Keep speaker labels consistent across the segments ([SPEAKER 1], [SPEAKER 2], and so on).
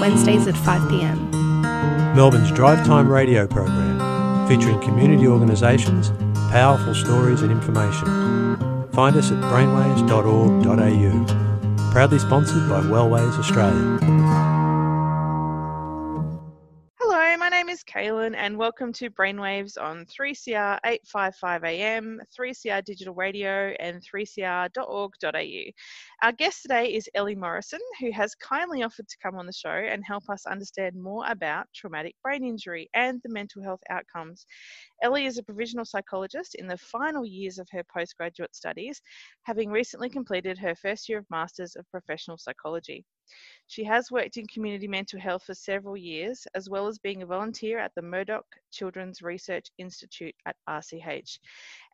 [SPEAKER 1] Wednesdays at 5 pm.
[SPEAKER 2] Melbourne's Drive Time radio program, featuring community organisations, powerful stories and information. Find us at brainwaves.org.au. Proudly sponsored by Wellways Australia.
[SPEAKER 3] Hello, my name is Kaylin, and welcome to Brainwaves on 3CR 855 AM, 3CR Digital Radio, and 3cr.org.au. Our guest today is Ellie Morrison, who has kindly offered to come on the show and help us understand more about traumatic brain injury and the mental health outcomes. Ellie is a provisional psychologist in the final years of her postgraduate studies, having recently completed her first year of Masters of Professional Psychology. She has worked in community mental health for several years, as well as being a volunteer at the Murdoch Children's Research Institute at RCH,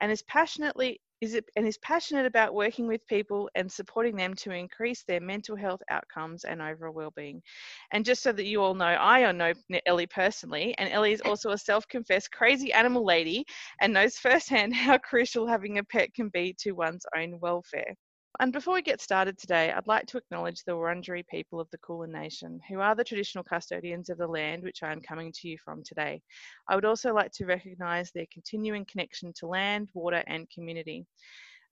[SPEAKER 3] and is passionately is it, and is passionate about working with people and supporting them to increase their mental health outcomes and overall well-being. And just so that you all know, I know Ellie personally, and Ellie is also a self-confessed crazy animal lady and knows firsthand how crucial having a pet can be to one's own welfare. And before we get started today, I'd like to acknowledge the Wurundjeri people of the Kulin Nation, who are the traditional custodians of the land which I am coming to you from today. I would also like to recognise their continuing connection to land, water, and community.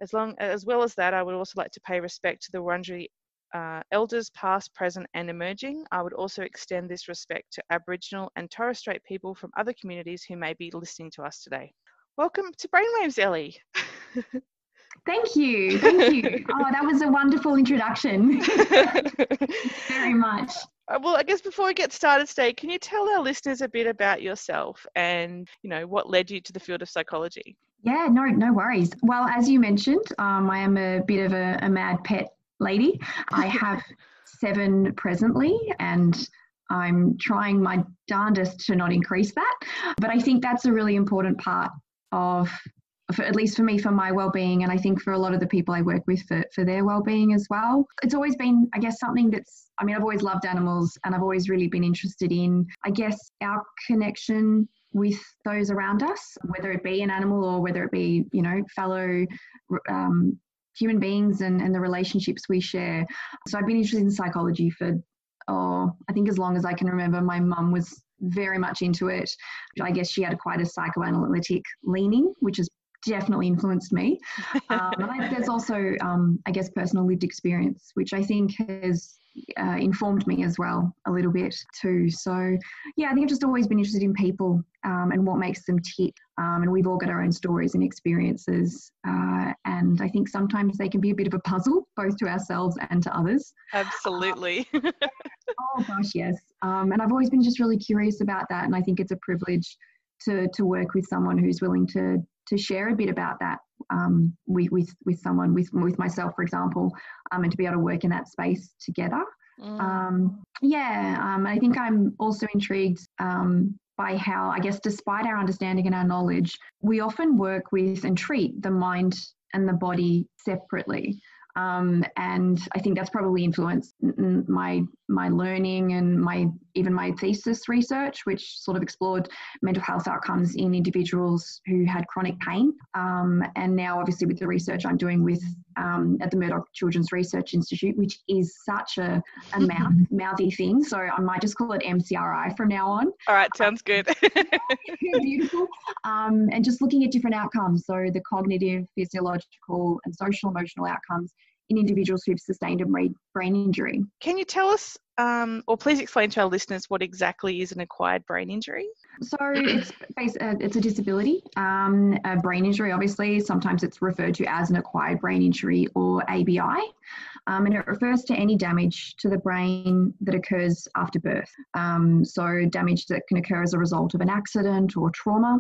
[SPEAKER 3] As, long, as well as that, I would also like to pay respect to the Wurundjeri uh, elders past, present, and emerging. I would also extend this respect to Aboriginal and Torres Strait people from other communities who may be listening to us today. Welcome to Brainwaves, Ellie.
[SPEAKER 4] Thank you. Thank you. oh, that was a wonderful introduction. very much.
[SPEAKER 3] Uh, well, I guess before we get started today, can you tell our listeners a bit about yourself and, you know, what led you to the field of psychology?
[SPEAKER 4] Yeah, no, no worries. Well, as you mentioned, um, I am a bit of a, a mad pet lady. I have seven presently, and I'm trying my darndest to not increase that. But I think that's a really important part of for, at least for me, for my well-being, and I think for a lot of the people I work with for, for their well-being as well. It's always been, I guess, something that's. I mean, I've always loved animals, and I've always really been interested in, I guess, our connection with those around us, whether it be an animal or whether it be, you know, fellow um, human beings and, and the relationships we share. So I've been interested in psychology for, oh, I think as long as I can remember. My mum was very much into it. I guess she had quite a psychoanalytic leaning, which is definitely influenced me. Um, and I, there's also, um, I guess, personal lived experience, which I think has uh, informed me as well a little bit too. So, yeah, I think I've just always been interested in people um, and what makes them tick. Um, and we've all got our own stories and experiences. Uh, and I think sometimes they can be a bit of a puzzle, both to ourselves and to others.
[SPEAKER 3] Absolutely.
[SPEAKER 4] oh, gosh, yes. Um, and I've always been just really curious about that. And I think it's a privilege to, to work with someone who's willing to to share a bit about that um, with, with, with someone, with, with myself, for example, um, and to be able to work in that space together. Mm. Um, yeah, um, I think I'm also intrigued um, by how, I guess, despite our understanding and our knowledge, we often work with and treat the mind and the body separately. Um, and I think that's probably influenced my my learning and my even my thesis research, which sort of explored mental health outcomes in individuals who had chronic pain. Um, and now, obviously, with the research I'm doing with um, at the Murdoch Children's Research Institute, which is such a, a mouth, mouthy thing. So I might just call it MCRI from now on.
[SPEAKER 3] All right, sounds good.
[SPEAKER 4] Beautiful. Um, and just looking at different outcomes. So the cognitive, physiological, and social emotional outcomes in individuals who've sustained a brain injury.
[SPEAKER 3] Can you tell us, um, or please explain to our listeners, what exactly is an acquired brain injury?
[SPEAKER 4] So it's uh, it's a disability, um, a brain injury. Obviously, sometimes it's referred to as an acquired brain injury or ABI, um, and it refers to any damage to the brain that occurs after birth. Um, so damage that can occur as a result of an accident or trauma,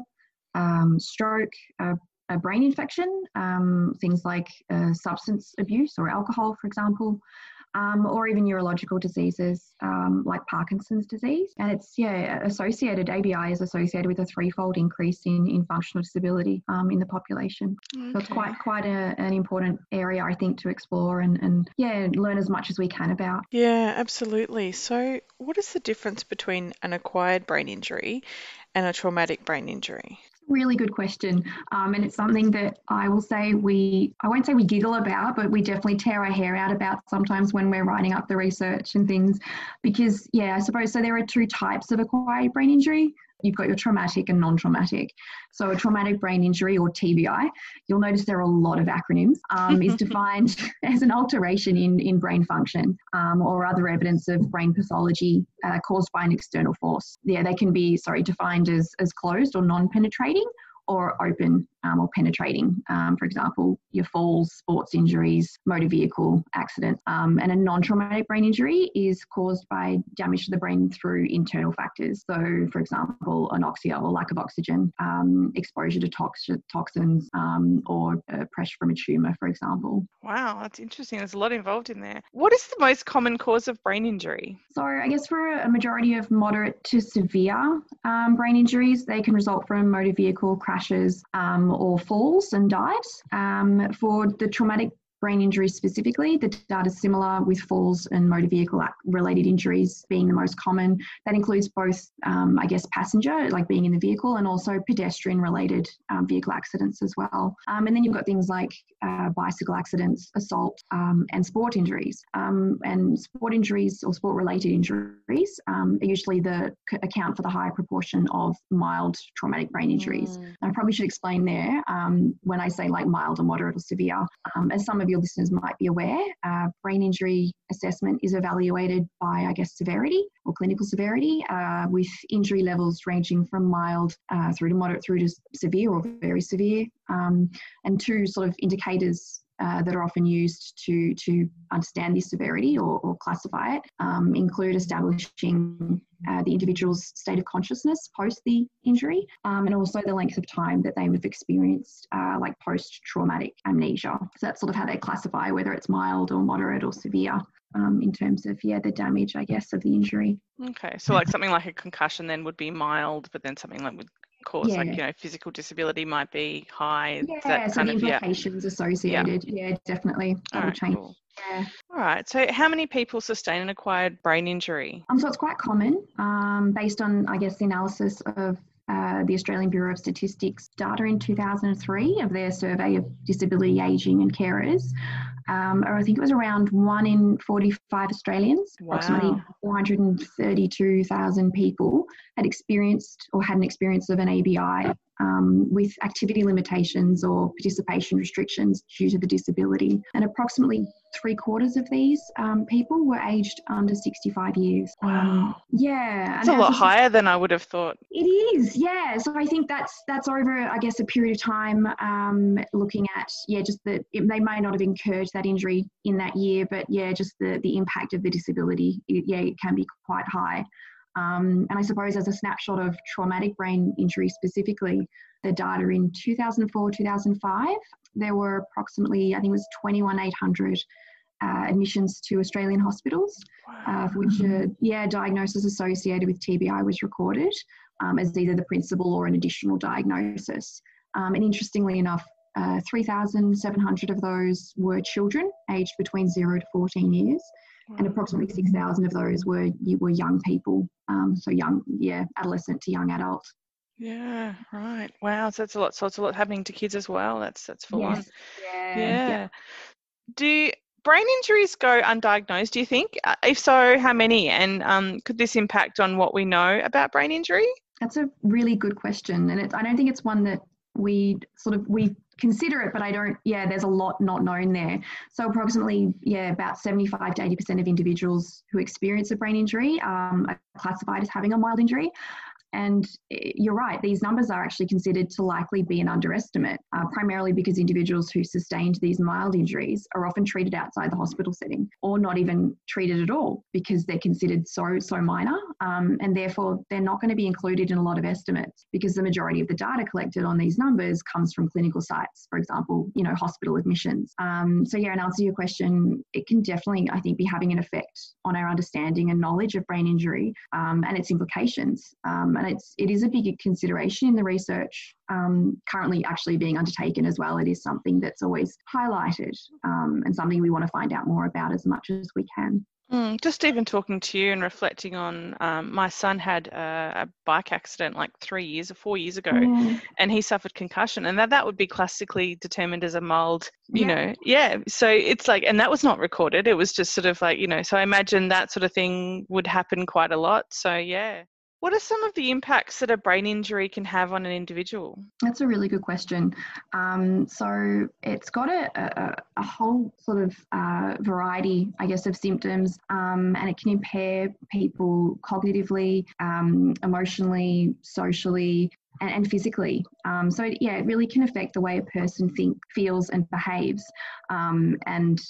[SPEAKER 4] um, stroke, a brain infection, um, things like uh, substance abuse or alcohol, for example, um, or even neurological diseases um, like Parkinson's disease. And it's, yeah, associated, ABI is associated with a threefold increase in, in functional disability um, in the population. Okay. So it's quite quite a, an important area, I think, to explore and, and, yeah, learn as much as we can about.
[SPEAKER 3] Yeah, absolutely. So, what is the difference between an acquired brain injury and a traumatic brain injury?
[SPEAKER 4] Really good question. Um, and it's something that I will say we, I won't say we giggle about, but we definitely tear our hair out about sometimes when we're writing up the research and things. Because, yeah, I suppose so there are two types of acquired brain injury you've got your traumatic and non traumatic. So, a traumatic brain injury or TBI, you'll notice there are a lot of acronyms, um, is defined as an alteration in, in brain function um, or other evidence of brain pathology uh, caused by an external force. Yeah, they can be, sorry, defined as, as closed or non penetrating or open um, or penetrating. Um, for example, your falls, sports injuries, motor vehicle accident. Um, and a non traumatic brain injury is caused by damage to the brain through internal factors. So, for example, anoxia or lack of oxygen, um, exposure to tox- toxins, um, or uh, pressure from a tumour, for example.
[SPEAKER 3] Wow, that's interesting. There's a lot involved in there. What is the most common cause of brain injury?
[SPEAKER 4] So, I guess for a majority of moderate to severe um, brain injuries, they can result from motor vehicle crashes or falls and dives. Um, for the traumatic brain injury specifically, the data is similar with falls and motor vehicle related injuries being the most common. That includes both, um, I guess, passenger, like being in the vehicle, and also pedestrian related um, vehicle accidents as well. Um, and then you've got things like uh, bicycle accidents, assault, um, and sport injuries. Um, and sport injuries or sport related injuries um, are usually the account for the higher proportion of mild traumatic brain injuries. Mm. I probably should explain there when I say like mild or moderate or severe. as some of your listeners might be aware, uh, brain injury assessment is evaluated by, I guess, severity or clinical severity, uh, with injury levels ranging from mild uh, through to moderate through to severe or very severe. Um, and two sort of indicators uh, that are often used to, to understand this severity or, or classify it um, include establishing uh, the individual's state of consciousness post the injury um, and also the length of time that they have experienced uh, like post traumatic amnesia. So that's sort of how they classify whether it's mild or moderate or severe. Um, in terms of yeah the damage I guess of the injury.
[SPEAKER 3] Okay, so like something like a concussion then would be mild, but then something like would cause yeah. like you know physical disability might be high
[SPEAKER 4] yeah so the implications yeah. associated yeah. yeah definitely
[SPEAKER 3] All right, change cool. yeah all right so how many people sustain an acquired brain injury
[SPEAKER 4] um so it's quite common um based on i guess the analysis of uh, the Australian Bureau of Statistics data in 2003 of their survey of disability, ageing, and carers. Um, or I think it was around one in 45 Australians, wow. approximately 432,000 people had experienced or had an experience of an ABI um, with activity limitations or participation restrictions due to the disability. And approximately three quarters of these um, people were aged under 65 years.
[SPEAKER 3] Wow.
[SPEAKER 4] yeah.
[SPEAKER 3] It's a lot higher than I would have thought.
[SPEAKER 4] It is, yeah. So I think that's that's over, I guess, a period of time um, looking at, yeah, just that they may not have incurred that injury in that year, but yeah, just the, the impact of the disability, it, yeah, it can be quite high. Um, and I suppose as a snapshot of traumatic brain injury specifically, the data in 2004 2005, there were approximately, I think it was 21,800 uh, admissions to Australian hospitals, uh, for which a yeah, diagnosis associated with TBI was recorded um, as either the principal or an additional diagnosis. Um, and interestingly enough, uh, 3,700 of those were children aged between 0 to 14 years, and approximately 6,000 of those were were young people, um, so young, yeah, adolescent to young adult.
[SPEAKER 3] Yeah, right. Wow, so that's a lot. So it's a lot happening to kids as well. That's that's full yes. on.
[SPEAKER 4] Yeah.
[SPEAKER 3] yeah. yeah. Do brain injuries go undiagnosed? Do you think? Uh, if so, how many? And um, could this impact on what we know about brain injury?
[SPEAKER 4] That's a really good question, and I don't think it's one that we sort of we consider it, but I don't, yeah, there's a lot not known there. So approximately, yeah, about 75 to 80% of individuals who experience a brain injury um, are classified as having a mild injury. And eh, you're right, these numbers are actually considered to likely be an underestimate, uh, primarily because individuals who sustained these mild injuries are often treated outside the hospital setting or not even treated at all because they're considered so, so minor. Um, and therefore, they're not going to be included in a lot of estimates because the majority of the data collected on these numbers comes from clinical sites, for example, you know, hospital admissions. Um, so, yeah, in answer to your question, it can definitely, I think, be having an effect on our understanding and knowledge of brain injury um, and its implications. And it's it is a big consideration in the research um, currently actually being undertaken as well. It is something that's always highlighted um, and something we want to find out more about as much as we can.
[SPEAKER 3] Mm, just even talking to you and reflecting on, um, my son had a, a, bike accident like three years or four years ago, mm. and he suffered concussion, and that that would be classically determined as a mild, you yeah. know, yeah. So it's like, and that was not recorded. It was just sort of like, you know. So I imagine that sort of thing would happen quite a lot. So yeah. What are some of the impacts that a brain injury can have on an individual?
[SPEAKER 4] That's a really good question. Um, so it's got a, a, a whole sort of uh, variety, I guess, of symptoms, um, and it can impair people cognitively, um, emotionally, socially, and, physically. Um, so yeah, it really can affect the way a person think, feels, and behaves. Um, and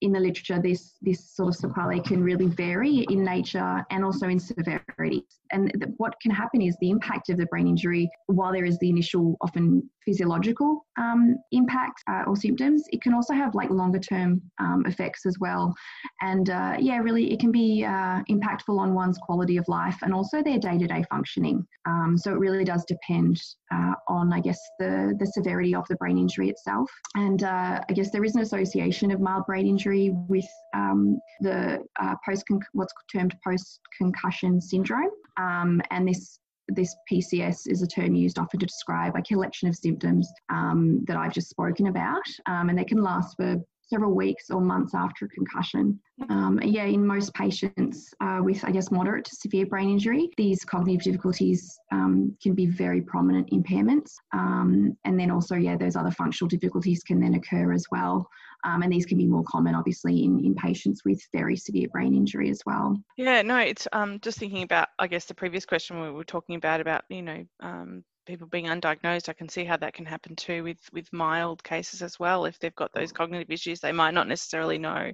[SPEAKER 4] in the literature, this this sort of sequelae can really vary in nature and also in severity. And what can happen is the impact of the brain injury, while there is the initial often physiological um, impact uh, or symptoms, it can also have like longer term um, effects as well. And uh, yeah, really, it can be uh, impactful on one's quality of life and also their day to day functioning. Um, so it really does depend uh, on, I guess, the, the severity of the brain injury itself. And uh, I guess there is an association of mild brain injury with um, the uh, post what's termed post concussion syndrome. Um, and this this PCS is a term used often to describe a collection of symptoms um, that I've just spoken about, um, and they can last for several weeks or months after a concussion. Um, yeah, in most patients uh, with, I guess, moderate to severe brain injury, these cognitive difficulties um, can be very prominent impairments. Um, and then also, yeah, those other functional difficulties can then occur as well. Um, and these can be more common, obviously, in, in patients with very severe brain injury as well.
[SPEAKER 3] Yeah, no, it's um, just thinking about, I guess, the previous question we were talking about, about, you know, um, people being undiagnosed, I can see how that can happen too with with mild cases as well. If they've got those cognitive issues, they might not necessarily know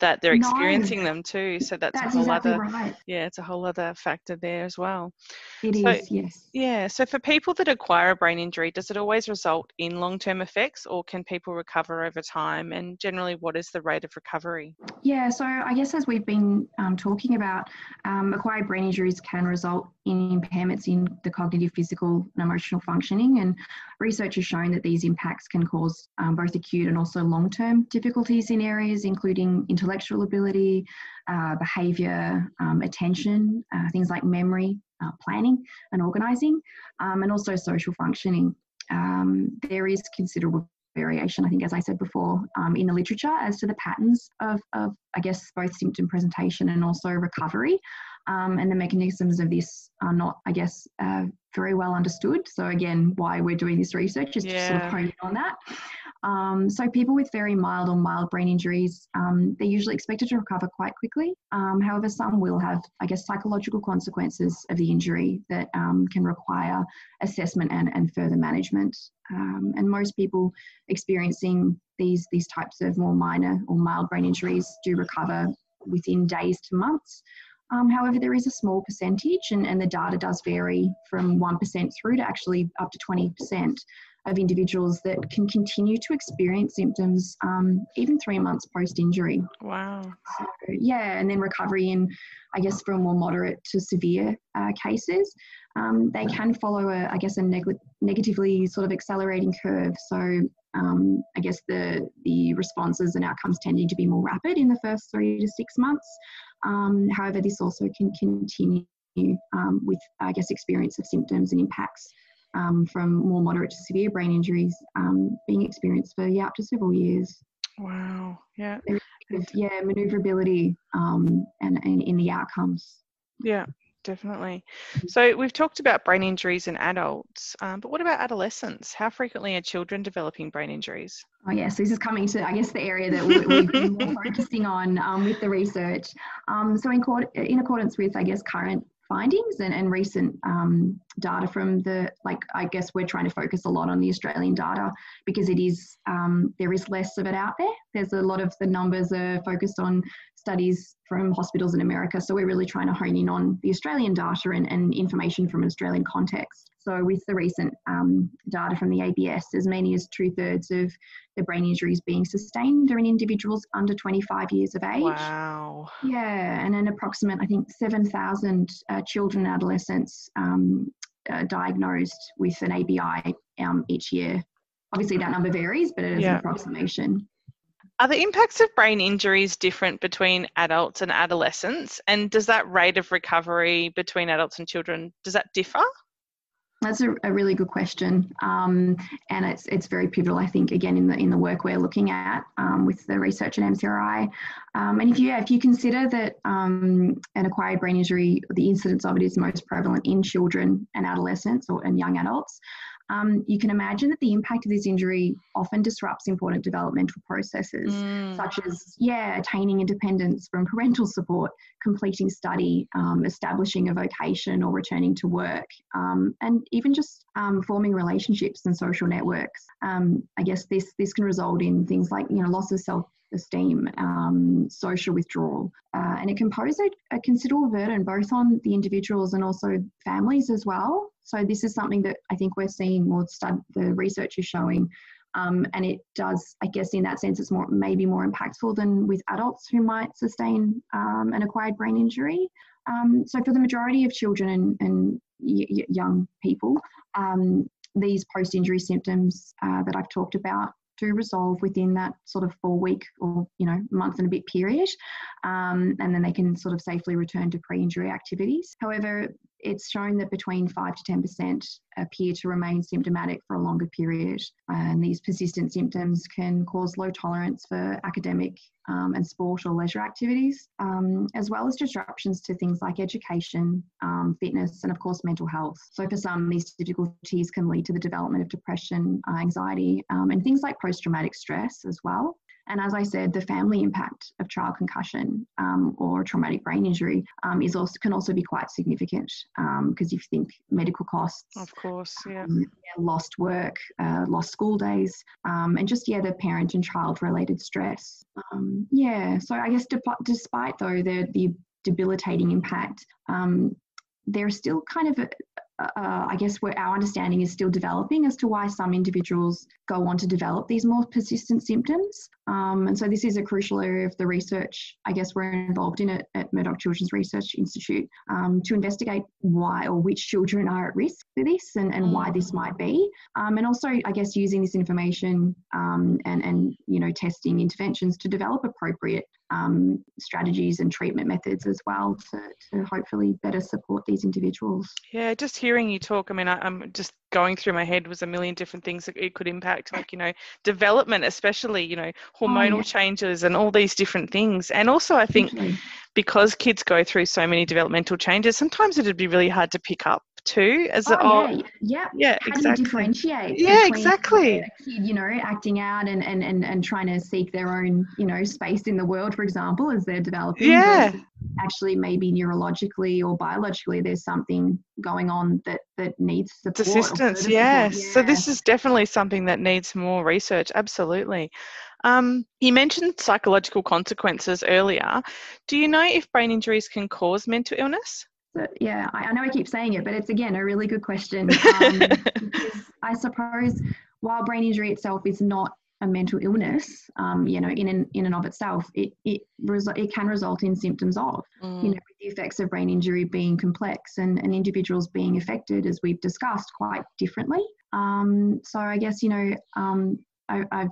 [SPEAKER 3] that they're experiencing no, them too. So that's, that's a whole exactly other right. yeah, it's a whole other factor there as well.
[SPEAKER 4] It so, is, yes.
[SPEAKER 3] Yeah. So for people that acquire a brain injury, does it always result in long term effects, or can people recover over time? And generally, what is the rate of recovery?
[SPEAKER 4] Yeah. So I guess as we've been um, talking about, um, acquired brain injuries can result in impairments in the cognitive, physical, and emotional functioning. And research has shown that these impacts can cause um, both acute and also long term difficulties in areas including intellectual ability, uh, behaviour, um, attention, uh, things like memory, uh, planning, and organising, um, and also social functioning. Um, there is considerable variation, I think, as I said before, um, in the literature as to the patterns of, of, I guess, both symptom presentation and also recovery. Um, and the mechanisms of this are not, I guess, uh, very well understood. So again, why we're doing this research is yeah. to sort of hone in on that. Um, so people with very mild or mild brain injuries, um, they're usually expected to recover quite quickly. Um, however, some will have, I guess, psychological consequences of the injury that um, can require assessment and, and further management. Um, and most people experiencing these these types of more minor or mild brain injuries do recover within days to months. Um, however, there is a small percentage, and, and the data does vary from 1% through to actually up to 20% of individuals that can continue to experience symptoms um, even three months post injury.
[SPEAKER 3] Wow.
[SPEAKER 4] So, yeah, and then recovery in, I guess, for more moderate to severe uh, cases, um, they can follow, a, I guess, a neg- negatively sort of accelerating curve. So um, I guess the the responses and outcomes tending to be more rapid in the first three to six months. Um, however, this also can continue um, with, I guess, experience of symptoms and impacts um, from more moderate to severe brain injuries um, being experienced for yeah up to several years.
[SPEAKER 3] Wow. Yeah.
[SPEAKER 4] yeah, maneuverability um, and, and in the outcomes.
[SPEAKER 3] Yeah definitely. So we've talked about brain injuries in adults, um, but what about adolescents? How frequently are children developing brain injuries?
[SPEAKER 4] Oh yes, this is coming to I guess the area that we, have been more focusing on um, with the research. Um, so in, in accordance with I guess current findings and, and recent um, data from the like I guess we're trying to focus a lot on the Australian data because it is um, there is less of it out there. There's a lot of the numbers are focused on studies from hospitals in America, so we're really trying to hone in on the Australian data and, and information from an Australian context. So with the recent um, data from the ABS, as many as two thirds of the brain injuries being sustained are in individuals under 25 years of age.
[SPEAKER 3] Wow.
[SPEAKER 4] Yeah, and an approximate, I think, 7,000 uh, children and adolescents um, uh, diagnosed with an ABI um, each year. Obviously, that number varies, but it is
[SPEAKER 3] Yeah.
[SPEAKER 4] an approximation.
[SPEAKER 3] Are the impacts of brain injuries different between adults and adolescents? And does that rate of recovery between adults and children, does that differ?
[SPEAKER 4] That's a, a really good question, um, and it's it's very pivotal, I think, again in the in the work we're looking at um, with the research at MCRI. Um, and if you if you consider that um, an acquired brain injury, the incidence of it is most prevalent in children and adolescents or and young adults, um, you can imagine that the impact of this injury often disrupts important developmental processes
[SPEAKER 3] Mm.
[SPEAKER 4] such as yeah attaining independence from parental support completing study um, establishing a vocation or returning to work um, and even just um, forming relationships and social networks um, i guess this this can result in things like you know loss of self esteem, um, social withdrawal, uh, and it can pose a, a considerable burden both on the individuals and also families as well. So this is something that I think we're seeing more stud- the research is showing um, and it does, I guess, in that sense, it's more maybe more impactful than with adults who might sustain um, an acquired brain injury. Um, so, for the majority of children and, and y- young people, um, these post-injury symptoms uh, that I've talked about do resolve within that sort of four-week or you know month and a bit period, um, and then they can sort of safely return to pre-injury activities. However, it's shown that between 5 to 10% appear to remain symptomatic for a longer period. And these persistent symptoms can cause low tolerance for academic um, and sport or leisure activities, um, as well as disruptions to things like education, um, fitness, and of course, mental health. So, for some, these difficulties can lead to the development of depression, uh, anxiety, um, and things like post traumatic stress as well. And as I said, the family impact of child concussion um, or traumatic brain injury um, is also can also be quite significant because if you think medical costs,
[SPEAKER 3] Of course, yeah.
[SPEAKER 4] um, yeah, lost work, uh, lost school days, um, and just yeah, the parent and child related stress. Um, yeah, so I guess de- despite though the the debilitating impact, um, there's still kind of a, uh, I guess where our understanding is still developing as to why some individuals go on to develop these more persistent symptoms. Um, and so this is a crucial area of the research, I guess we're involved in it at Murdoch Children's Research Institute um, to investigate why or which children are at risk for this and, and why this might be. Um, and also, I guess, using this information um, and, and, you know, testing interventions to develop appropriate um, strategies and treatment methods as well to, to hopefully better support these individuals.
[SPEAKER 3] Yeah, just hearing you talk, I mean, I, I'm just going through my head was a million different things that it could impact, like, you know, development, especially, you know, hormonal
[SPEAKER 4] yeah.
[SPEAKER 3] changes and all these different things. And also, I think because kids go through so many developmental changes, sometimes it'd be really hard to pick up too as a,
[SPEAKER 4] Oh, yeah, yeah.
[SPEAKER 3] yeah,
[SPEAKER 4] How do
[SPEAKER 3] exactly.
[SPEAKER 4] you differentiate?
[SPEAKER 3] Yeah, exactly.
[SPEAKER 4] A kid, you know, acting out and, and, and, and trying to seek their own, you know, space in the world, for example, as they're developing.
[SPEAKER 3] Yeah.
[SPEAKER 4] Actually, maybe neurologically or biologically, there's something going on that that needs support.
[SPEAKER 3] assistance yes
[SPEAKER 4] support.
[SPEAKER 3] so this is definitely something that needs more research absolutely um, you mentioned psychological consequences earlier do you know if brain injuries can cause mental illness
[SPEAKER 4] So, yeah, I, I know I keep saying it, but it's again a really good question. Um, I suppose while brain injury itself is not a mental illness, um, you know, in and in and of itself, it it resu- it can result in symptoms of, you know, the effects of brain injury being complex and, and individuals being affected, as we've discussed, quite differently. Um, so I guess you know, um, I, I've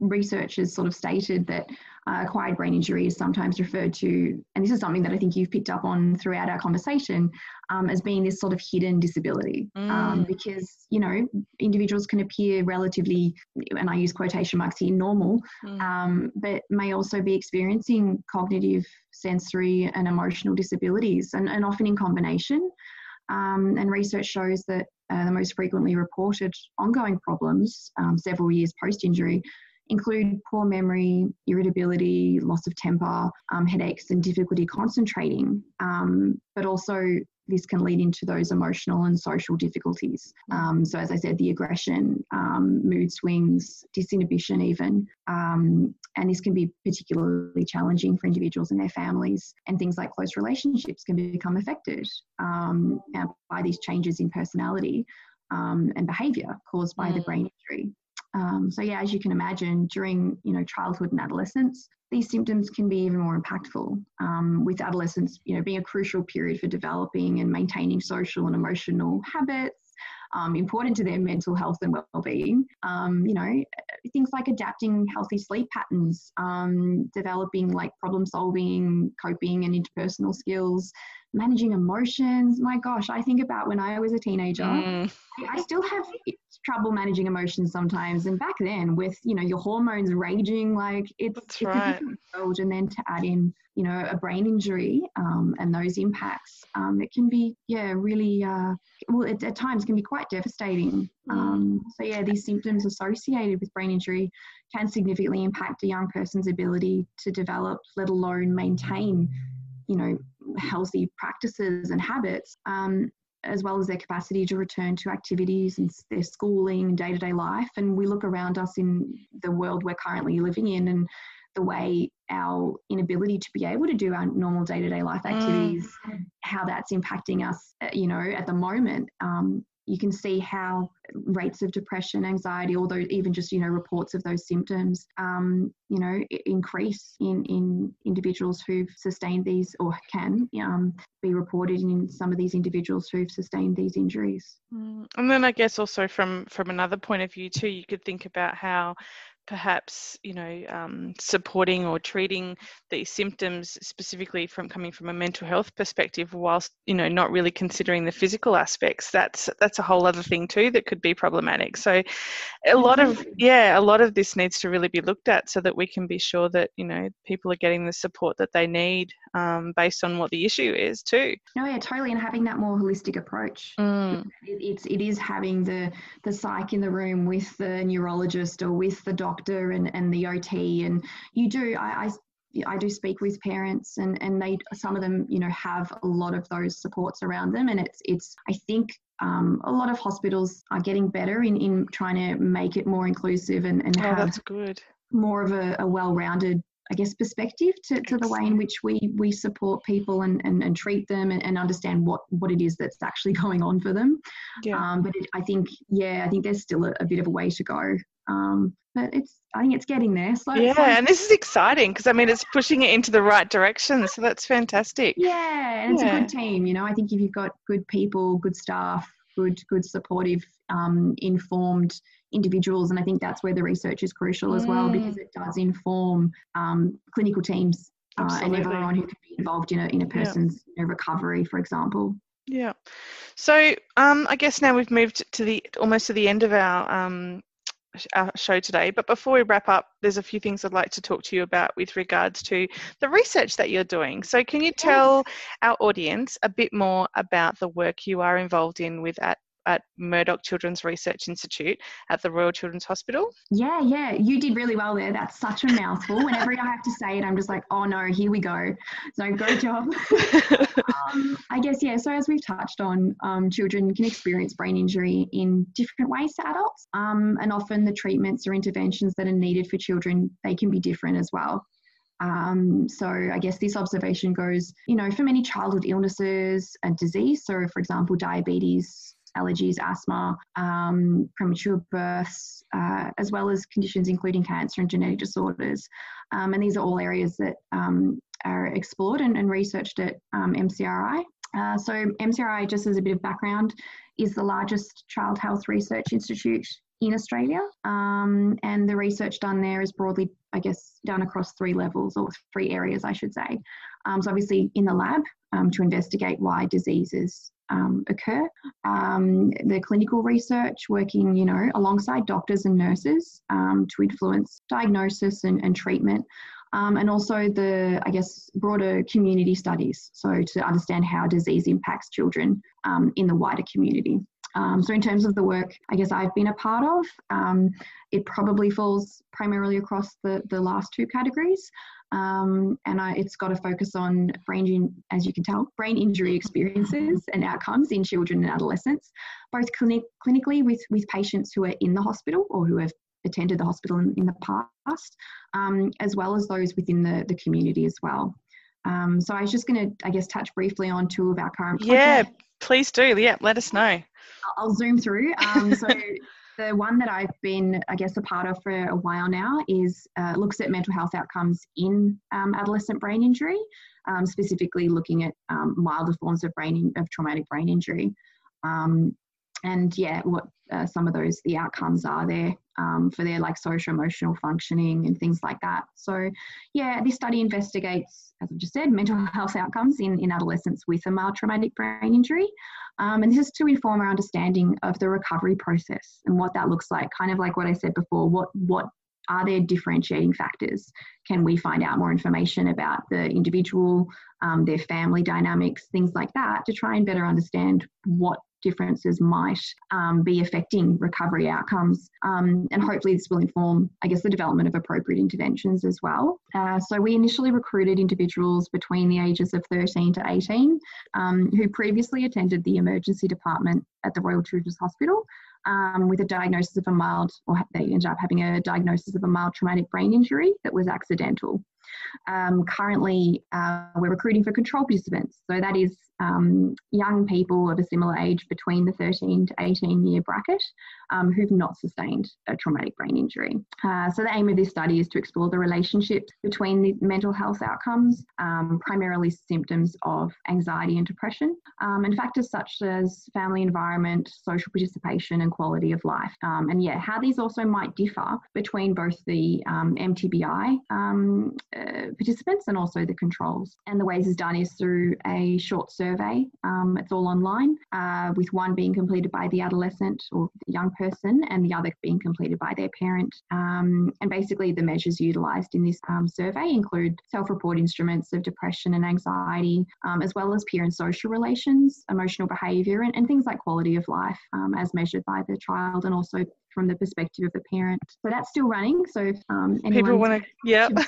[SPEAKER 4] it, research has sort of stated that uh, acquired brain injury is sometimes referred to, and this is something that I think you've picked up on throughout our conversation, um, as being this sort of hidden disability. Um,
[SPEAKER 3] Mm.
[SPEAKER 4] because, you know, individuals can appear relatively, and I use quotation marks here, normal,
[SPEAKER 3] Mm.
[SPEAKER 4] um, but may also be experiencing cognitive, sensory, and emotional disabilities, and, and often in combination. Um, and research shows that uh, the most frequently reported ongoing problems um, several years post injury include poor memory, irritability, loss of temper, um, headaches, and difficulty concentrating. Um, but also, this can lead into those emotional and social difficulties. Um, so, as I said, the aggression, um, mood swings, disinhibition, even. Um, and this can be particularly challenging for individuals and their families. And things like close relationships can become affected um, by these changes in personality um, and behavior caused by mm. the brain injury. Um, so yeah, as you can imagine, during you know childhood and adolescence, these symptoms can be even more impactful. Um, with adolescence, you know, being a crucial period for developing and maintaining social and emotional habits, um, important to their mental health and well-being. Um, you know, things like adapting healthy sleep patterns, um, developing like problem solving, coping, and interpersonal skills, managing emotions. My gosh, I think about when I was a teenager. Mm. I, still have trouble managing emotions sometimes. And back then, with you know your hormones raging, like it's, it's right. a different world. And then to add in you know a brain injury um, and those impacts, um, it can be yeah really uh, well it, at times can be quite devastating. Um, so yeah, these symptoms associated with brain injury can significantly impact a young person's ability to develop, let alone maintain you know healthy practices and habits um, as well as their capacity to return to activities and their schooling day to day life. And we look around us in the world we're currently living in and the way our inability to be able to do our normal day to day life mm. activities, mm. how that's impacting us, uh, you know, at the moment. Um, you can see how rates of depression, anxiety, although even just you know reports of those symptoms, um, you know, increase in in individuals who've sustained these or can um, be reported in some of these individuals who've sustained these injuries.
[SPEAKER 3] Mm. And then I guess also from from another point of view too, you could think about how perhaps you know um, supporting or treating these symptoms specifically from coming from a mental health perspective whilst you know not really considering the physical aspects that's that's a whole other thing too that could be problematic. So a lot of yeah a lot of this needs to really be looked at so that we can be sure that you know people are getting the support that they need um, based on what the issue is too.
[SPEAKER 4] No yeah totally and having that more holistic approach. Mm. it, it's it is having the the psych in the room with the neurologist or with the doctor doctor and, and the OT. And you do, I, I I do speak with parents and, and they some of them you know have a lot of those supports around them and it's it's I think um, a lot of hospitals are getting better in, in trying to make it more inclusive and, and
[SPEAKER 3] oh,
[SPEAKER 4] have
[SPEAKER 3] that's good.
[SPEAKER 4] more of a, a well-rounded I guess perspective to, to the way in which we we support people and, and, and treat them and, and understand what what it is that's actually going on for them. Yeah. Um, but it, I think yeah I think there's still a, a bit of a way to go. Um, but it's I think it's getting there.
[SPEAKER 3] So yeah, and this is exciting because I mean it's pushing it into the right direction. So that's fantastic.
[SPEAKER 4] Yeah, and it's a good team. You know, I think if you've got good people, good staff, good good supportive, um, informed individuals, and I think that's where the research is crucial as well because mm. it does inform um, clinical teams uh, and everyone who can be involved in a in a person's yeah. you know, recovery, for example.
[SPEAKER 3] Yeah. So um, I guess now we've moved to the almost to the end of our um, our show today. But before we wrap up, there's a few things I'd like to talk to you about with regards to the research that you're doing. So, can you tell our audience a bit more about the work you are involved in with at at Murdoch Children's Research Institute at the Royal Children's Hospital.
[SPEAKER 4] Yeah, yeah, you did really well there. That's such a mouthful. Whenever I have to say it, I'm just like, oh no, here we go. So great job. um, I guess, yeah, so as we've touched on, um, children can experience brain injury in different ways to adults. Um, and often the treatments or interventions that are needed for children, they can be different as well. Um, so I guess this observation goes, you know, for many childhood illnesses and disease. So, for example, diabetes, allergies, asthma, um, premature births, uh, as well as conditions including cancer and genetic disorders. Um, and these are all areas that um, are explored and, and researched at MCRI. Um, uh, so MCRI, just as a bit of background, is the largest child health research institute in Australia. Um, and the research done there is broadly, I guess, done across three levels or three areas, I should say. Um, so, obviously, in the lab um, to investigate why diseases um, occur. Um, the clinical research working, you know, alongside doctors and nurses um, to influence diagnosis and, and treatment. Um, and also the, I guess, broader community studies. So to understand how disease impacts children um, in the wider community. Um, so, in terms of the work, I guess I've been a part of, um, it probably falls primarily across the, the last two categories. Um, and I, it's got to focus on brain, in, as you can tell, brain injury experiences and outcomes in children and adolescents, both clinic, clinically with, with patients who are in the hospital or who have attended the hospital in, in the past, um, as well as those within the, the community as well. Um, so I was just going to, I guess, touch briefly on two of our current.
[SPEAKER 3] Yeah, please do. Yeah, let us know.
[SPEAKER 4] I'll zoom through. Um, so the one that I've been, I guess, a part of for a while now is uh, looks at mental health outcomes in um, adolescent brain injury, um, specifically looking at um, milder forms of brain of traumatic brain injury. Um, and yeah, what uh, some of those the outcomes are there um, for their like social emotional functioning and things like that. So yeah, this study investigates, as I've just said, mental health outcomes in, in adolescents with a mild traumatic brain injury. Um, and this is to inform our understanding of the recovery process and what that looks like. Kind of like what I said before, what what are there differentiating factors? Can we find out more information about the individual, um, their family dynamics, things like that, to try and better understand what differences might um, be affecting recovery outcomes. Um, and hopefully, this will inform, I guess, the development of appropriate interventions as well. Uh, so, we initially recruited individuals between the ages of 13 to 18 um, who previously attended the emergency department at the Royal Children's Hospital. Um, with a diagnosis of a mild, or they ended up having a diagnosis of a mild traumatic brain injury that was accidental. Um, currently, uh, we're recruiting for control participants. So that is um, young people of a similar age between the 13 to 18 year bracket um, who've not sustained a traumatic brain injury. Uh, so the aim of this study is to explore the relationship between the mental health outcomes, um, primarily symptoms of anxiety and depression, um, and factors such as family environment, social participation, and quality of life. Um, and yeah, how these also might differ between both the MTBI uh, participants and also the controls. And the ways is done is through a short survey. Um, it's all online, uh, with one being completed by the adolescent or the young person and the other being completed by their parent. Um, and basically, the measures utilised in this um, survey include self report instruments of depression and anxiety, um, as well as peer and social relations, emotional behaviour, and, and things like quality of life um, as measured by the child and also from the perspective of the parent. So that's still running. So if um,
[SPEAKER 3] people want to, yeah.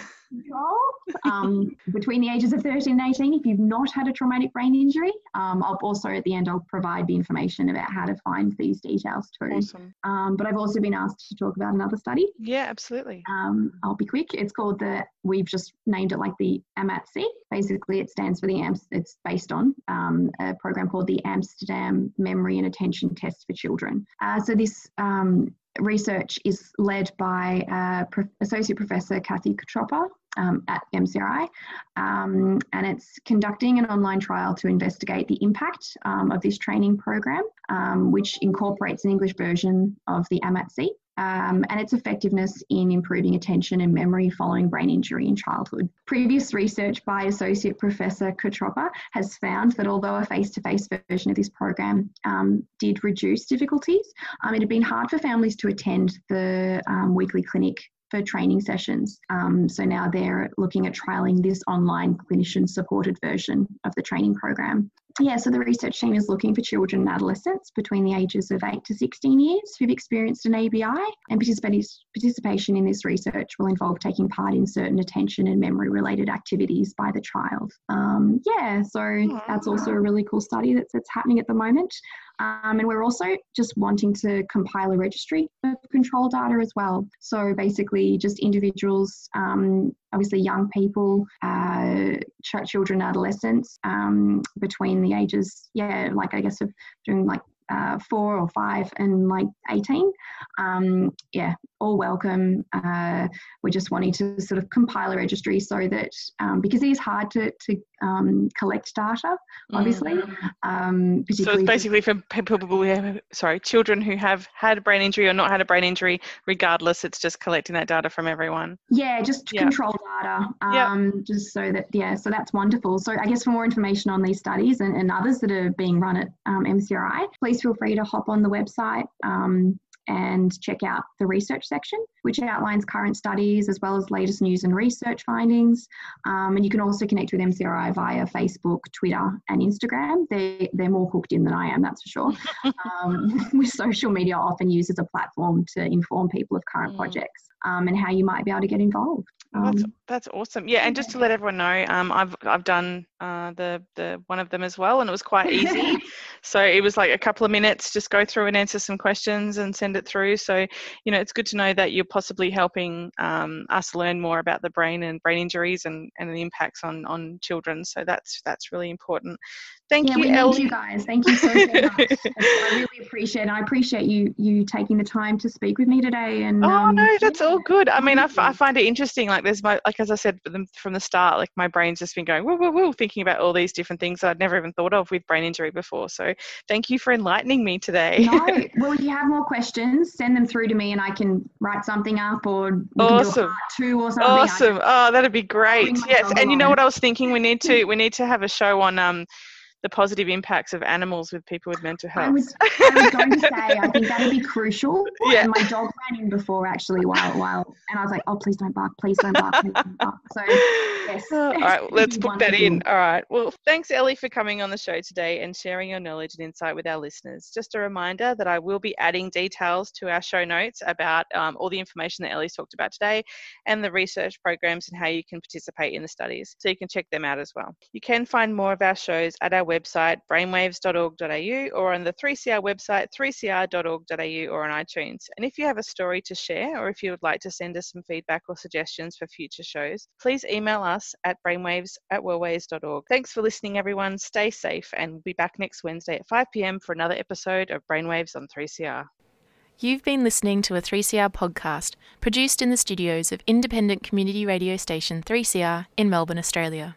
[SPEAKER 4] Um, between the ages of 13 and 18, if you've not had a traumatic brain injury, um, I'll also at the end I'll provide the information about how to find these details too.
[SPEAKER 3] Awesome.
[SPEAKER 4] Um, but I've also been asked to talk about another study.
[SPEAKER 3] Yeah, absolutely.
[SPEAKER 4] Um, I'll be quick. It's called the we've just named it like the AMATC. Basically, it stands for the AMS. It's based on um, a program called the Amsterdam Memory and Attention Test for Children. Uh, so this um, research is led by uh, Pro- Associate Professor Cathy Catroppa um, at MCRI, um, and it's conducting an online trial to investigate the impact um, of this training program, um, which incorporates an English version of the AMATC um, and its effectiveness in improving attention and memory following brain injury in childhood. Previous research by Associate Professor Catroppa has found that although a face to face version of this program um, did reduce difficulties, um, it had been hard for families to attend the um, weekly clinic for training sessions. Um, so now they're looking at trialing this online clinician supported version of the training program yeah, so the research team is looking for children and adolescents between the ages of 8 to 16 years who've experienced an ABI, and participation in this research will involve taking part in certain attention and memory related activities by the child. Um, yeah, so that's also a really cool study that's, that's happening at the moment. Um, and we're also just wanting to compile a registry of control data as well. So basically, just individuals, um, obviously young people, uh, children, adolescents um, between the ages, yeah, like I guess of doing like uh, four or five and like 18. Um, yeah, all welcome. Uh, we're just wanting to sort of compile a registry so that um, because it is hard to, to um, collect data, obviously.
[SPEAKER 3] Mm. so it's basically for people who have, sorry, children who have had a brain injury or not had a brain injury, regardless, it's just collecting that data from everyone.
[SPEAKER 4] Yeah, just control data. Um, yep. Just so that, yeah, so that's wonderful. So I guess for more information on these studies and, and others that are being run at MCRI, um, please feel free to hop on the website. Um, and check out the research section, which outlines current studies as well as latest news and research findings. Um, and you can also connect with MCRI via Facebook, Twitter, and Instagram. They, they're more hooked in than I am, that's for sure. um, with social media often used as a platform to inform people of current mm. projects um, and how you might be able to get involved.
[SPEAKER 3] that's, um, that's awesome. Yeah, and just to let everyone know, um, I've I've done uh, the the one of them as well, and it was quite easy. so it was like a couple of minutes, just go through and answer some questions and send it through. So you know, it's good to know that you're possibly helping um, us learn more about the brain and brain injuries and and the impacts on on children. So that's that's really important. Thank
[SPEAKER 4] yeah,
[SPEAKER 3] you,
[SPEAKER 4] Ellie. you guys. Thank you so, so much. I really appreciate it. I appreciate you you taking the time to speak with me today. And
[SPEAKER 3] oh um, no, that's yeah. all good. I mean, I, f- I find it interesting. Like there's my like as I said from the start, like my brain's just been going woo woo woo, thinking about all these different things that I'd never even thought of with brain injury before. So thank you for enlightening me today.
[SPEAKER 4] no, well, if you have more questions, send them through to me, and I can write something up or
[SPEAKER 3] awesome
[SPEAKER 4] two or something.
[SPEAKER 3] Awesome. Oh, that'd be great. Yes, and you know what I was thinking? We need to we need to have a show on um the positive impacts of animals with people with mental health. I
[SPEAKER 4] was, I was going to say, I think that'd be crucial. Yeah. And my dog ran in before actually while, while, and I was like, oh, please don't bark, please don't bark. Please don't bark. So, yes.
[SPEAKER 3] All right, let's book that in. All right. Well, thanks, Ellie, for coming on the show today and sharing your knowledge and insight with our listeners. Just a reminder that I will be adding details to our show notes about um, all the information that Ellie's talked about today and the research programs and how you can participate in the studies. So you can check them out as well. You can find more of our shows at our website, brainwaves.org.au, or on the 3CR website, 3cr.org.au, or on iTunes. And if you have a story to share, or if you would like to send us some feedback or suggestions for future shows, please email us at brainwaves at wellways.org. Thanks for listening, everyone. Stay safe, and we'll be back next Wednesday at 5 pm for another episode of Brainwaves on 3CR.
[SPEAKER 1] You've been listening to a 3CR podcast produced in the studios of independent community radio station 3CR in Melbourne, Australia.